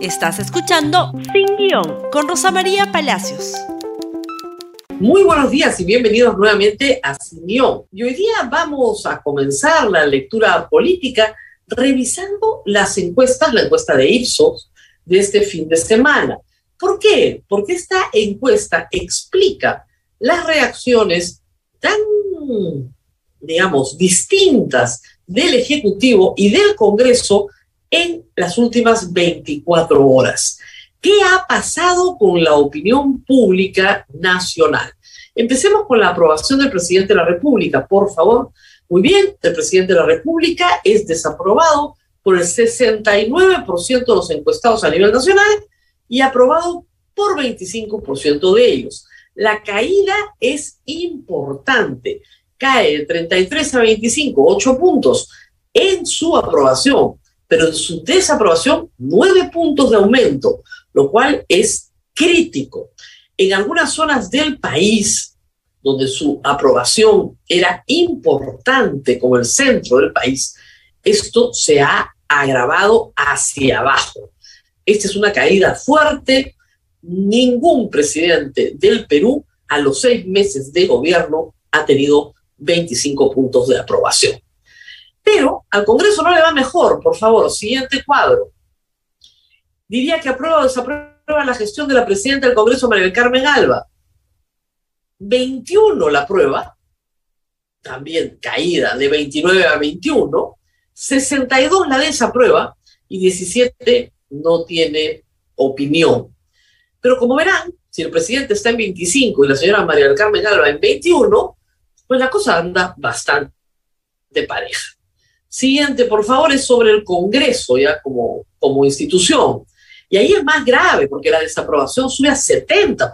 Estás escuchando Sin Guión con Rosa María Palacios. Muy buenos días y bienvenidos nuevamente a Sin Guión. Y hoy día vamos a comenzar la lectura política revisando las encuestas, la encuesta de Ipsos de este fin de semana. ¿Por qué? Porque esta encuesta explica las reacciones tan, digamos, distintas del Ejecutivo y del Congreso en las últimas 24 horas. ¿Qué ha pasado con la opinión pública nacional? Empecemos con la aprobación del presidente de la República, por favor. Muy bien, el presidente de la República es desaprobado por el 69% de los encuestados a nivel nacional y aprobado por 25% de ellos. La caída es importante. Cae de 33 a 25, 8 puntos en su aprobación pero en su desaprobación nueve puntos de aumento, lo cual es crítico. En algunas zonas del país, donde su aprobación era importante como el centro del país, esto se ha agravado hacia abajo. Esta es una caída fuerte. Ningún presidente del Perú a los seis meses de gobierno ha tenido 25 puntos de aprobación. Pero al Congreso no le va mejor, por favor, siguiente cuadro. Diría que aprueba o desaprueba la gestión de la presidenta del Congreso, María Carmen Alba. 21 la prueba, también caída de 29 a 21, 62 la desaprueba y 17 no tiene opinión. Pero como verán, si el presidente está en 25 y la señora María del Carmen Alba en 21, pues la cosa anda bastante pareja. Siguiente, por favor, es sobre el Congreso, ya como, como institución. Y ahí es más grave, porque la desaprobación sube a 70%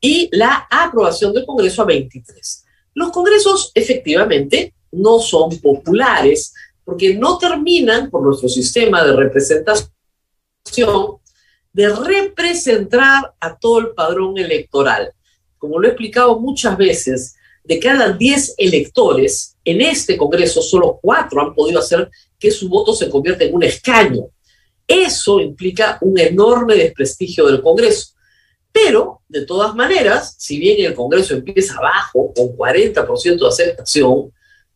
y la aprobación del Congreso a 23%. Los congresos efectivamente no son populares porque no terminan, por nuestro sistema de representación, de representar a todo el padrón electoral. Como lo he explicado muchas veces, de cada 10 electores, en este Congreso solo cuatro han podido hacer que su voto se convierta en un escaño. Eso implica un enorme desprestigio del Congreso. Pero, de todas maneras, si bien el Congreso empieza abajo, con 40% de aceptación,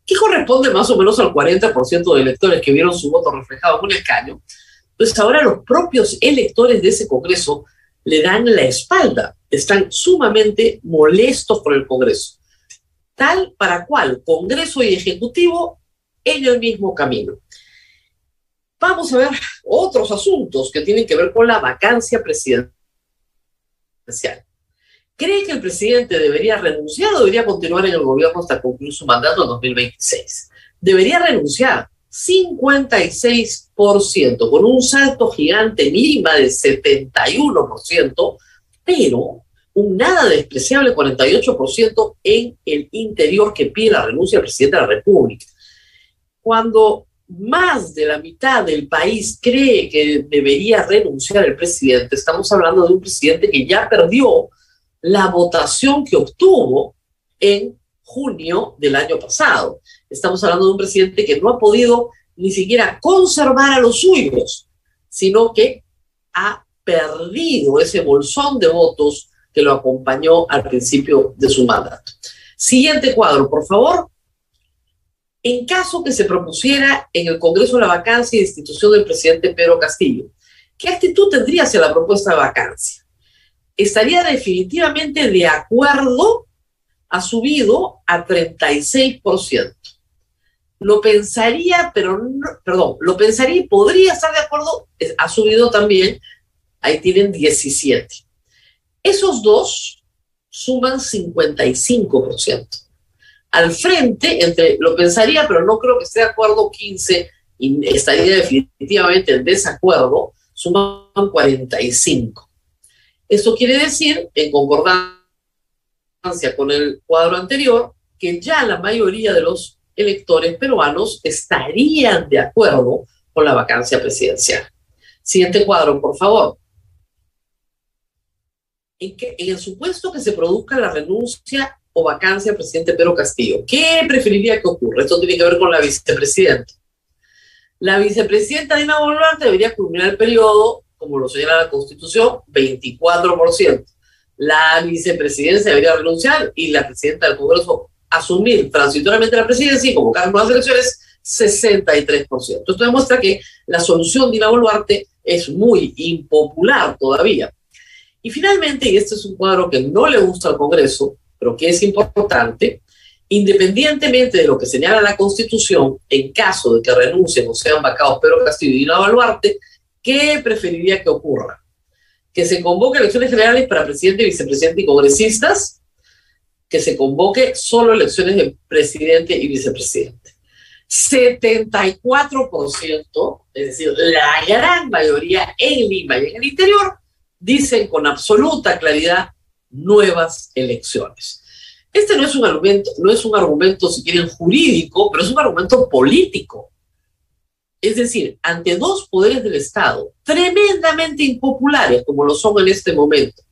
que corresponde más o menos al 40% de electores que vieron su voto reflejado en un escaño, pues ahora los propios electores de ese Congreso le dan la espalda, están sumamente molestos por el Congreso tal para cual Congreso y Ejecutivo en el mismo camino. Vamos a ver otros asuntos que tienen que ver con la vacancia presidencial. ¿Cree que el presidente debería renunciar o debería continuar en el gobierno hasta concluir su mandato en 2026? Debería renunciar 56%, con un salto gigante mínima de 71%, pero un nada despreciable 48% en el interior que pide la renuncia del presidente de la República. Cuando más de la mitad del país cree que debería renunciar el presidente, estamos hablando de un presidente que ya perdió la votación que obtuvo en junio del año pasado. Estamos hablando de un presidente que no ha podido ni siquiera conservar a los suyos, sino que ha perdido ese bolsón de votos que lo acompañó al principio de su mandato. Siguiente cuadro, por favor. En caso que se propusiera en el Congreso la vacancia y destitución del presidente Pedro Castillo, ¿qué actitud tendría hacia la propuesta de vacancia? Estaría definitivamente de acuerdo, ha subido a 36%. Lo pensaría, pero perdón, lo pensaría y podría estar de acuerdo, ha subido también, ahí tienen 17. Esos dos suman 55%. Al frente, entre lo pensaría, pero no creo que esté de acuerdo 15 y estaría definitivamente en desacuerdo, suman 45. Eso quiere decir, en concordancia con el cuadro anterior, que ya la mayoría de los electores peruanos estarían de acuerdo con la vacancia presidencial. Siguiente cuadro, por favor en, el supuesto que se produzca la renuncia o vacancia del presidente Pedro Castillo, ¿qué preferiría que ocurra? Esto tiene que ver con la vicepresidenta. La vicepresidenta Dina Boluarte debería culminar el periodo como lo señala la Constitución, 24%. La vicepresidencia debería renunciar y la presidenta del Congreso asumir transitoriamente la presidencia y convocar nuevas elecciones, 63%. Esto demuestra que la solución de Ina Boluarte es muy impopular todavía. Y finalmente, y este es un cuadro que no le gusta al Congreso, pero que es importante, independientemente de lo que señala la Constitución, en caso de que renuncien o sean vacados Pedro Castillo y Dina Boluarte, ¿qué preferiría que ocurra? Que se convoque elecciones generales para presidente, vicepresidente y congresistas, que se convoque solo elecciones de presidente y vicepresidente. 74%, es decir, la gran mayoría en Lima y en el interior, dicen con absoluta claridad nuevas elecciones. Este no es un argumento, no es un argumento, si quieren, jurídico, pero es un argumento político. Es decir, ante dos poderes del Estado tremendamente impopulares, como lo son en este momento,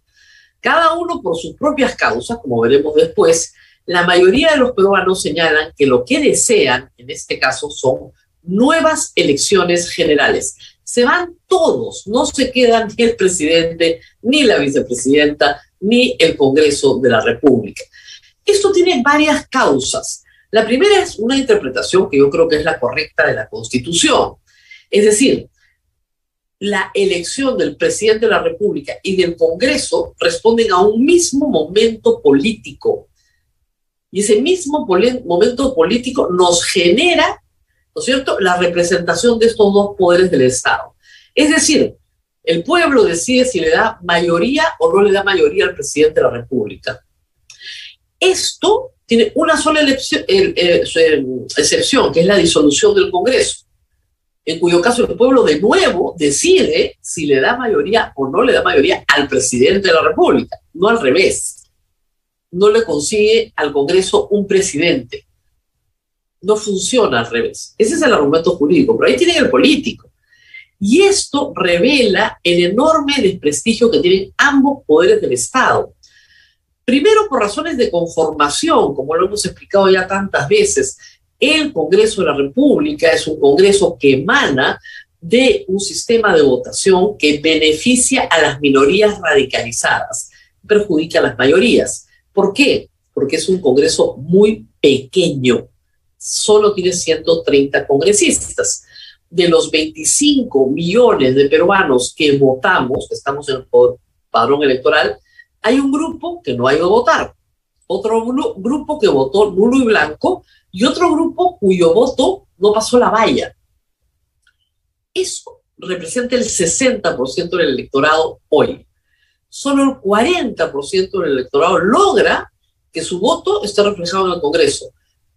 cada uno por sus propias causas, como veremos después, la mayoría de los peruanos señalan que lo que desean, en este caso, son nuevas elecciones generales. Se van todos, no se quedan ni el presidente, ni la vicepresidenta, ni el Congreso de la República. Esto tiene varias causas. La primera es una interpretación que yo creo que es la correcta de la Constitución. Es decir, la elección del presidente de la República y del Congreso responden a un mismo momento político y ese mismo momento político nos genera, ¿no es cierto?, la representación de estos dos poderes del Estado. Es decir, el pueblo decide si le da mayoría o no le da mayoría al presidente de la República. Esto tiene una sola excepción, que es la disolución del Congreso, en cuyo caso el pueblo de nuevo decide si le da mayoría o no le da mayoría al presidente de la República, no al revés no le consigue al Congreso un presidente. No funciona al revés. Ese es el argumento jurídico, pero ahí tienen el político. Y esto revela el enorme desprestigio que tienen ambos poderes del Estado. Primero, por razones de conformación, como lo hemos explicado ya tantas veces, el Congreso de la República es un Congreso que emana de un sistema de votación que beneficia a las minorías radicalizadas, perjudica a las mayorías. ¿Por qué? Porque es un Congreso muy pequeño. Solo tiene 130 congresistas. De los 25 millones de peruanos que votamos, estamos en el padrón electoral, hay un grupo que no ha ido a votar, otro grupo que votó nulo y blanco y otro grupo cuyo voto no pasó la valla. Eso representa el 60% del electorado hoy solo el 40% del electorado logra que su voto esté reflejado en el Congreso.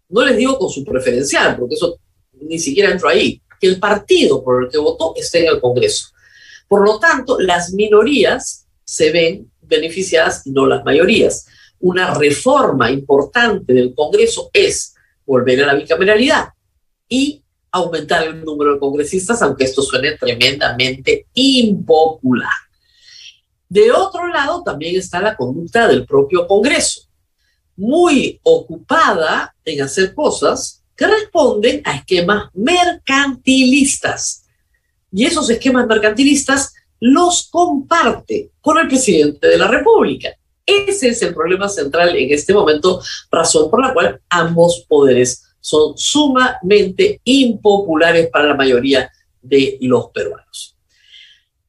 No les digo con su preferencial, porque eso ni siquiera entró ahí, que el partido por el que votó esté en el Congreso. Por lo tanto, las minorías se ven beneficiadas y no las mayorías. Una reforma importante del Congreso es volver a la bicameralidad y aumentar el número de congresistas, aunque esto suene tremendamente impopular. De otro lado, también está la conducta del propio Congreso, muy ocupada en hacer cosas que responden a esquemas mercantilistas. Y esos esquemas mercantilistas los comparte con el presidente de la República. Ese es el problema central en este momento, razón por la cual ambos poderes son sumamente impopulares para la mayoría de los peruanos.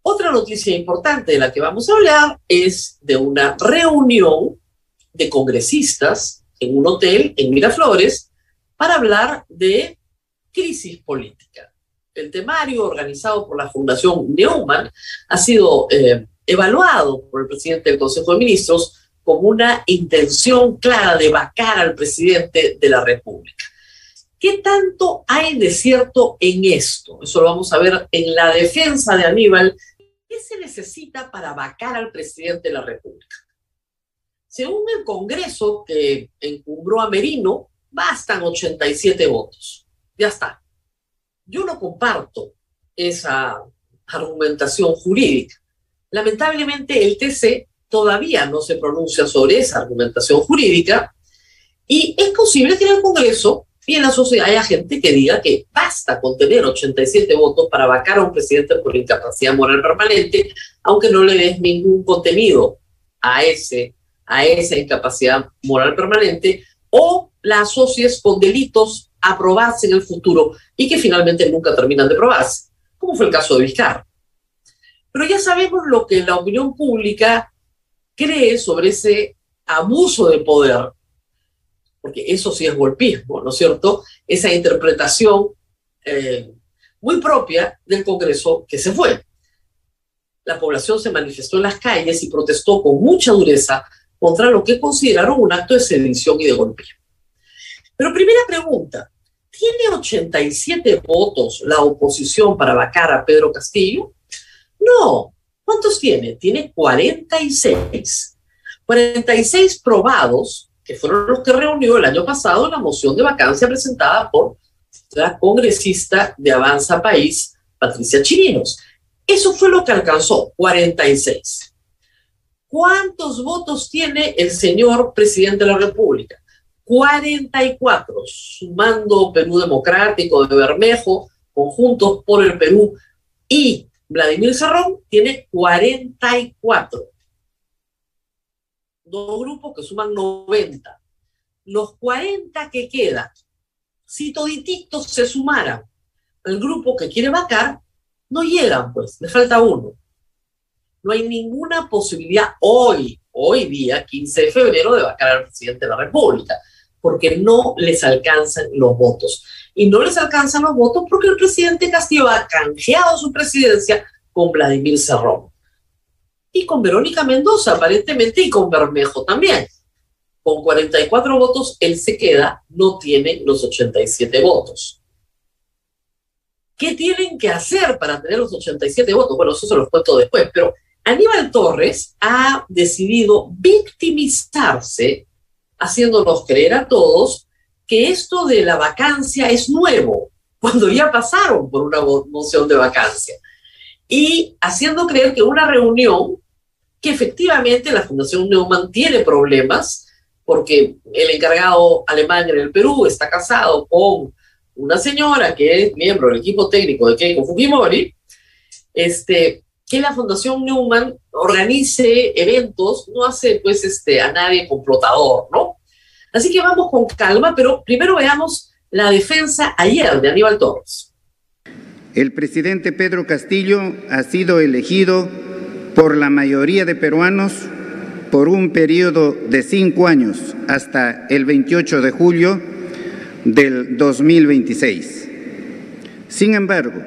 Otra noticia importante de la que vamos a hablar es de una reunión de congresistas en un hotel en Miraflores para hablar de crisis política. El temario organizado por la Fundación Neumann ha sido eh, evaluado por el presidente del Consejo de Ministros como una intención clara de vacar al presidente de la República. ¿Qué tanto hay de cierto en esto? Eso lo vamos a ver en la defensa de Aníbal ¿Qué se necesita para vacar al presidente de la República? Según el Congreso que encumbró a Merino, bastan 87 votos. Ya está. Yo no comparto esa argumentación jurídica. Lamentablemente el TC todavía no se pronuncia sobre esa argumentación jurídica y es posible que en el Congreso y en la sociedad hay gente que diga que basta con tener 87 votos para vacar a un presidente por incapacidad moral permanente, aunque no le des ningún contenido a, ese, a esa incapacidad moral permanente, o la asocies con delitos a probarse en el futuro y que finalmente nunca terminan de probarse, como fue el caso de Vizcarra. Pero ya sabemos lo que la opinión pública cree sobre ese abuso de poder porque eso sí es golpismo, ¿no es cierto? Esa interpretación eh, muy propia del Congreso que se fue. La población se manifestó en las calles y protestó con mucha dureza contra lo que consideraron un acto de sedición y de golpismo. Pero primera pregunta, ¿tiene 87 votos la oposición para vacar a Pedro Castillo? No. ¿Cuántos tiene? Tiene 46. 46 probados que fueron los que reunió el año pasado la moción de vacancia presentada por la congresista de Avanza País, Patricia Chirinos. Eso fue lo que alcanzó, 46. ¿Cuántos votos tiene el señor presidente de la República? 44, sumando Perú Democrático de Bermejo, Conjuntos por el Perú y Vladimir Serrón, tiene 44 dos grupos que suman 90. Los 40 que quedan, si todititos se sumaran al grupo que quiere vacar, no llegan, pues, le falta uno. No hay ninguna posibilidad hoy, hoy día, 15 de febrero, de vacar al presidente de la República, porque no les alcanzan los votos. Y no les alcanzan los votos porque el presidente Castillo ha canjeado su presidencia con Vladimir Cerrón y con Verónica Mendoza, aparentemente, y con Bermejo también. Con 44 votos, él se queda, no tiene los 87 votos. ¿Qué tienen que hacer para tener los 87 votos? Bueno, eso se los cuento después, pero Aníbal Torres ha decidido victimizarse, haciéndonos creer a todos que esto de la vacancia es nuevo, cuando ya pasaron por una moción de vacancia, y haciendo creer que una reunión que efectivamente la Fundación Neumann tiene problemas porque el encargado alemán en el Perú está casado con una señora que es miembro del equipo técnico de Keiko Fujimori, este, que la Fundación Neumann organice eventos, no hace pues este, a nadie complotador, ¿no? Así que vamos con calma, pero primero veamos la defensa ayer de Aníbal Torres. El presidente Pedro Castillo ha sido elegido por la mayoría de peruanos por un periodo de cinco años hasta el 28 de julio del 2026. Sin embargo,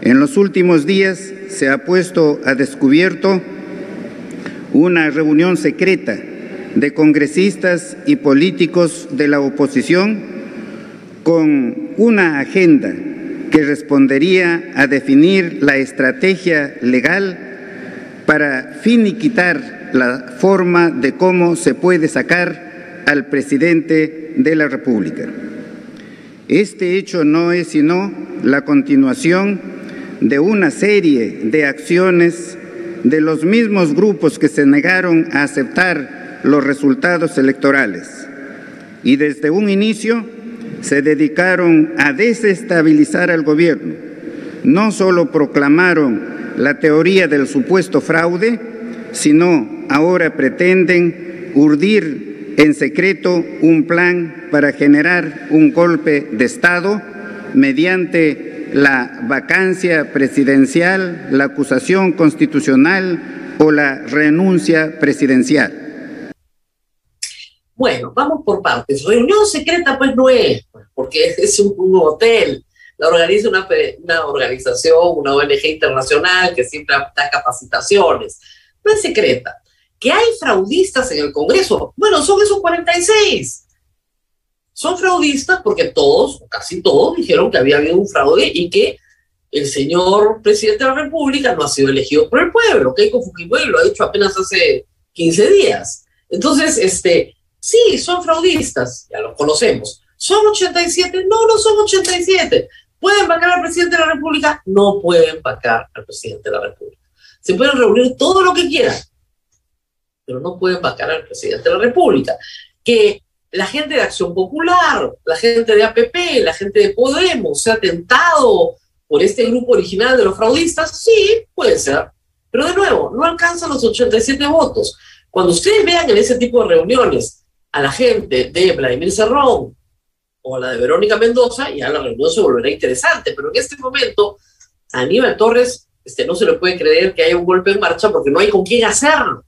en los últimos días se ha puesto a descubierto una reunión secreta de congresistas y políticos de la oposición con una agenda que respondería a definir la estrategia legal para finiquitar la forma de cómo se puede sacar al presidente de la República. Este hecho no es sino la continuación de una serie de acciones de los mismos grupos que se negaron a aceptar los resultados electorales y desde un inicio se dedicaron a desestabilizar al gobierno. No solo proclamaron la teoría del supuesto fraude, sino ahora pretenden urdir en secreto un plan para generar un golpe de Estado mediante la vacancia presidencial, la acusación constitucional o la renuncia presidencial. Bueno, vamos por partes. Reunión secreta pues no es, porque es un, un hotel la organiza una, una organización, una ONG internacional que siempre da capacitaciones. No es secreta. Que hay fraudistas en el Congreso. Bueno, son esos 46. Son fraudistas porque todos, casi todos, dijeron que había habido un fraude y que el señor presidente de la República no ha sido elegido por el pueblo. Keiko Fujimori lo ha dicho apenas hace 15 días. Entonces, este, sí, son fraudistas, ya los conocemos. ¿Son 87? No, no son 87. ¿Pueden vacar al presidente de la República? No pueden vacar al presidente de la República. Se pueden reunir todo lo que quieran, pero no pueden vacar al presidente de la República. Que la gente de Acción Popular, la gente de APP, la gente de Podemos se ha tentado por este grupo original de los fraudistas, sí, puede ser. Pero de nuevo, no alcanzan los 87 votos. Cuando ustedes vean en ese tipo de reuniones a la gente de Vladimir Cerrón o la de Verónica Mendoza, ya la reunión se volverá interesante. Pero en este momento, a Aníbal Torres este, no se le puede creer que haya un golpe en marcha porque no hay con quién hacerlo.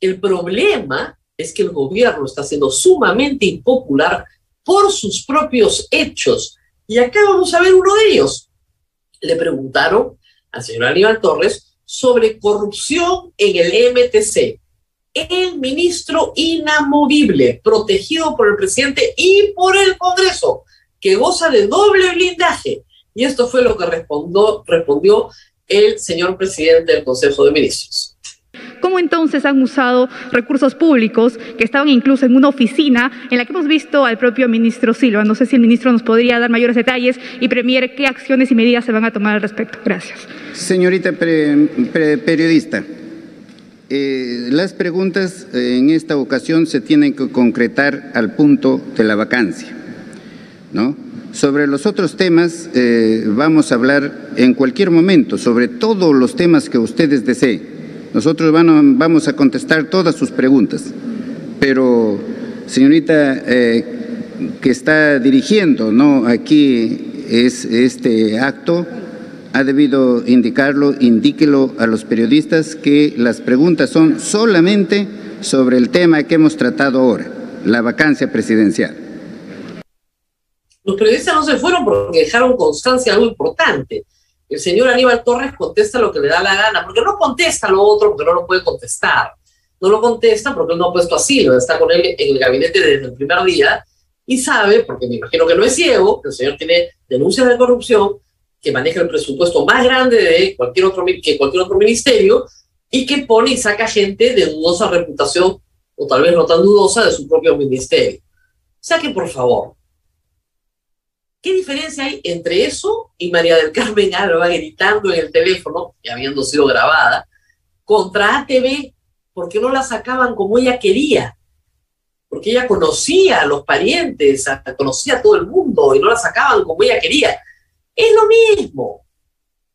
El problema es que el gobierno está siendo sumamente impopular por sus propios hechos. Y acá vamos a ver uno de ellos. Le preguntaron al señor Aníbal Torres sobre corrupción en el MTC. El ministro inamovible, protegido por el presidente y por el Congreso, que goza de doble blindaje. Y esto fue lo que respondió, respondió el señor presidente del Consejo de Ministros. ¿Cómo entonces han usado recursos públicos que estaban incluso en una oficina en la que hemos visto al propio ministro Silva? No sé si el ministro nos podría dar mayores detalles y Premier, qué acciones y medidas se van a tomar al respecto. Gracias. Señorita periodista, eh, las preguntas eh, en esta ocasión se tienen que concretar al punto de la vacancia, ¿no? Sobre los otros temas eh, vamos a hablar en cualquier momento, sobre todos los temas que ustedes deseen. Nosotros vamos a contestar todas sus preguntas, pero señorita eh, que está dirigiendo aquí es este acto, ha debido indicarlo, indíquelo a los periodistas que las preguntas son solamente sobre el tema que hemos tratado ahora, la vacancia presidencial. Los periodistas no se fueron porque dejaron constancia algo importante el señor Aníbal Torres contesta lo que le da la gana, porque no contesta lo otro, porque no lo puede contestar. No lo contesta porque él no ha puesto asilo, está con él en el gabinete desde el primer día y sabe, porque me imagino que no es ciego, que el señor tiene denuncias de corrupción, que maneja el presupuesto más grande de cualquier otro, que cualquier otro ministerio y que pone y saca gente de dudosa reputación, o tal vez no tan dudosa, de su propio ministerio. O por favor, ¿Qué diferencia hay entre eso y María del Carmen Alba gritando en el teléfono, y habiendo sido grabada, contra ATV? porque no la sacaban como ella quería? Porque ella conocía a los parientes, conocía a todo el mundo y no la sacaban como ella quería. Es lo mismo.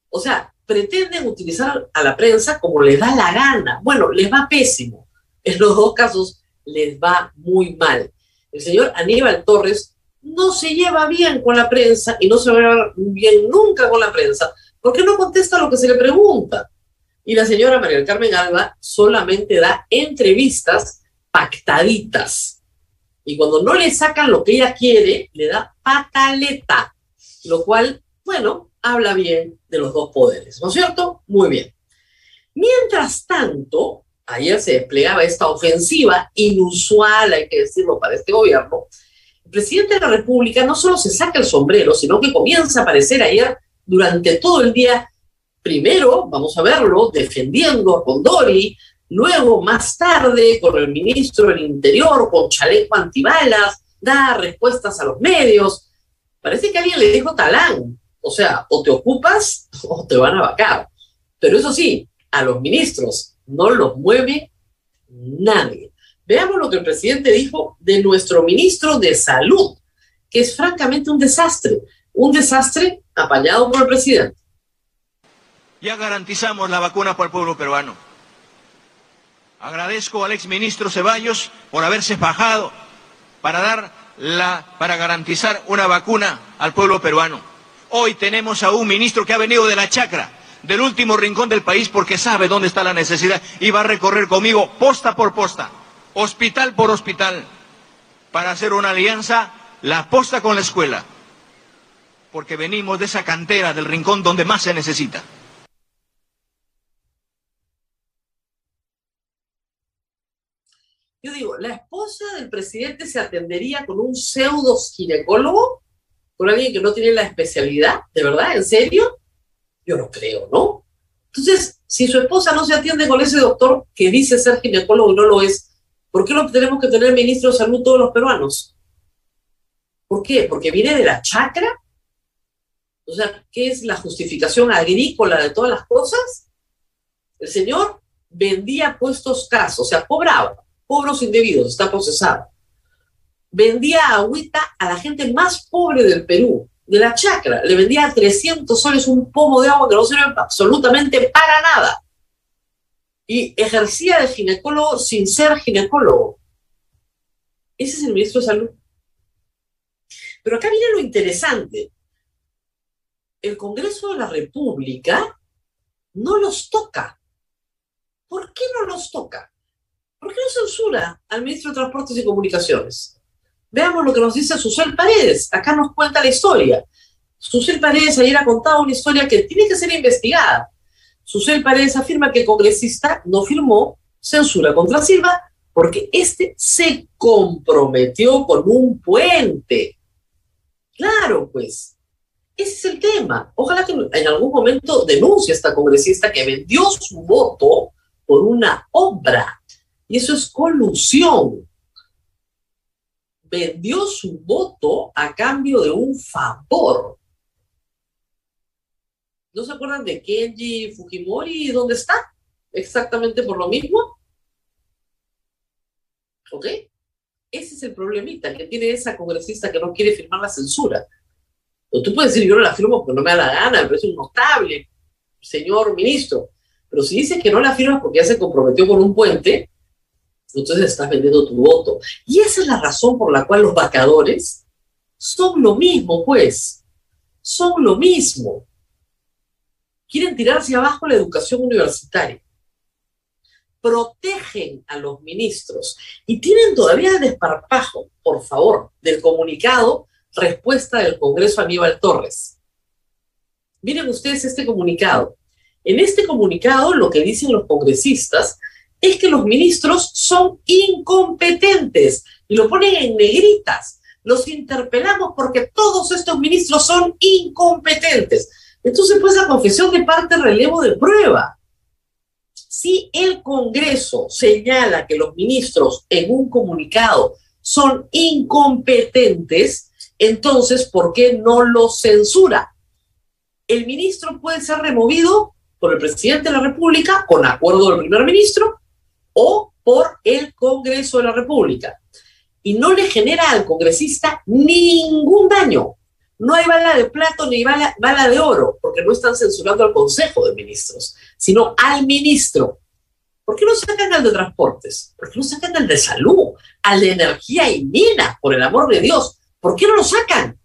O sea, pretenden utilizar a la prensa como les da la gana. Bueno, les va pésimo. En los dos casos les va muy mal. El señor Aníbal Torres no se lleva bien con la prensa y no se va bien nunca con la prensa porque no contesta lo que se le pregunta. Y la señora María Carmen Alba solamente da entrevistas pactaditas. Y cuando no le sacan lo que ella quiere, le da pataleta, lo cual, bueno, habla bien de los dos poderes, ¿no es cierto? Muy bien. Mientras tanto, ayer se desplegaba esta ofensiva inusual, hay que decirlo, para este gobierno, el presidente de la República no solo se saca el sombrero, sino que comienza a aparecer ayer durante todo el día, primero, vamos a verlo, defendiendo a Condori, luego más tarde con el ministro del Interior, con chaleco antibalas, da respuestas a los medios. Parece que alguien le dijo talán, o sea, o te ocupas o te van a vacar. Pero eso sí, a los ministros no los mueve nadie. Veamos lo que el presidente dijo de nuestro ministro de Salud, que es francamente un desastre, un desastre apañado por el presidente. Ya garantizamos la vacuna para el pueblo peruano. Agradezco al exministro Ceballos por haberse bajado para dar la para garantizar una vacuna al pueblo peruano. Hoy tenemos a un ministro que ha venido de la chacra, del último rincón del país porque sabe dónde está la necesidad y va a recorrer conmigo posta por posta hospital por hospital, para hacer una alianza, la aposta con la escuela, porque venimos de esa cantera del rincón donde más se necesita. Yo digo, ¿la esposa del presidente se atendería con un pseudo ginecólogo? ¿Con alguien que no tiene la especialidad? ¿De verdad? ¿En serio? Yo no creo, ¿no? Entonces, si su esposa no se atiende con ese doctor que dice ser ginecólogo y no lo es, ¿Por qué no tenemos que tener ministro de salud todos los peruanos? ¿Por qué? ¿Porque viene de la chacra? O sea, ¿qué es la justificación agrícola de todas las cosas? El señor vendía puestos casos, o sea, cobraba, cobros indebidos, está procesado. vendía agüita a la gente más pobre del Perú, de la chacra. Le vendía a 300 soles un pomo de agua que no sirve absolutamente para nada. Y ejercía de ginecólogo sin ser ginecólogo. Ese es el ministro de Salud. Pero acá viene lo interesante. El Congreso de la República no los toca. ¿Por qué no los toca? ¿Por qué no censura al ministro de Transportes y Comunicaciones? Veamos lo que nos dice Susel Paredes. Acá nos cuenta la historia. Susel Paredes ayer ha contado una historia que tiene que ser investigada. Susel Paredes afirma que el congresista no firmó censura contra Silva porque este se comprometió con un puente. Claro, pues. Ese es el tema. Ojalá que en algún momento denuncie a esta congresista que vendió su voto por una obra. Y eso es colusión. Vendió su voto a cambio de un favor. ¿No se acuerdan de Kenji Fujimori? ¿Dónde está? Exactamente por lo mismo. ¿Ok? Ese es el problemita que tiene esa congresista que no quiere firmar la censura. O tú puedes decir, yo no la firmo porque no me da la gana, pero es un notable, señor ministro. Pero si dices que no la firmas porque ya se comprometió con un puente, entonces estás vendiendo tu voto. Y esa es la razón por la cual los vacadores son lo mismo, pues. Son lo mismo. Quieren tirarse abajo la educación universitaria. Protegen a los ministros y tienen todavía el desparpajo, por favor, del comunicado respuesta del Congreso Aníbal Torres. Miren ustedes este comunicado. En este comunicado lo que dicen los congresistas es que los ministros son incompetentes y lo ponen en negritas. Los interpelamos porque todos estos ministros son incompetentes. Entonces, pues la confesión de parte relevo de prueba. Si el Congreso señala que los ministros en un comunicado son incompetentes, entonces, ¿por qué no lo censura? El ministro puede ser removido por el presidente de la República con acuerdo del primer ministro o por el Congreso de la República. Y no le genera al congresista ningún daño. No hay bala de plato ni bala, de oro, porque no están censurando al Consejo de Ministros, sino al ministro. ¿Por qué no sacan al de transportes? ¿Por qué no sacan al de salud? Al de energía y minas, por el amor de Dios. ¿Por qué no lo sacan?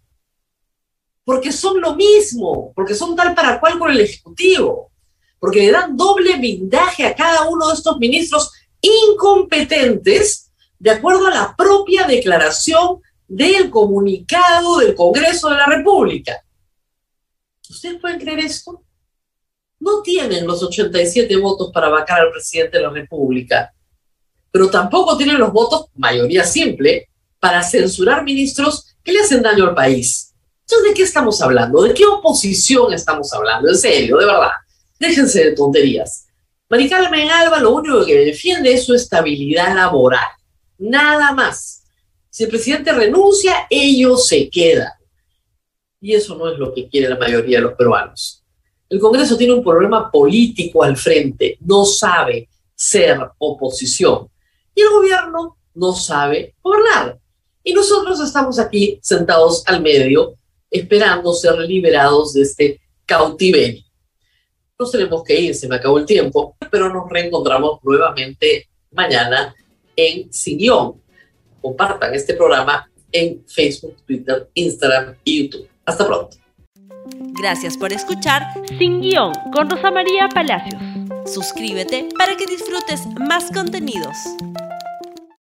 Porque son lo mismo, porque son tal para cual con el Ejecutivo, porque le dan doble blindaje a cada uno de estos ministros incompetentes de acuerdo a la propia declaración del comunicado del Congreso de la República. ¿Ustedes pueden creer esto? No tienen los 87 votos para vacar al presidente de la República, pero tampoco tienen los votos, mayoría simple, para censurar ministros que le hacen daño al país. Entonces, ¿de qué estamos hablando? ¿De qué oposición estamos hablando? En serio, de verdad. Déjense de tonterías. Mari Carmen Alba lo único que defiende es su estabilidad laboral. Nada más. Si el presidente renuncia, ellos se quedan. Y eso no es lo que quiere la mayoría de los peruanos. El Congreso tiene un problema político al frente, no sabe ser oposición. Y el gobierno no sabe gobernar. Y nosotros estamos aquí sentados al medio, esperando ser liberados de este cautiverio. Nos tenemos que ir, se me acabó el tiempo, pero nos reencontramos nuevamente mañana en Sin Compartan este programa en Facebook, Twitter, Instagram y YouTube. Hasta pronto. Gracias por escuchar Sin Guión con Rosa María Palacios. Suscríbete para que disfrutes más contenidos.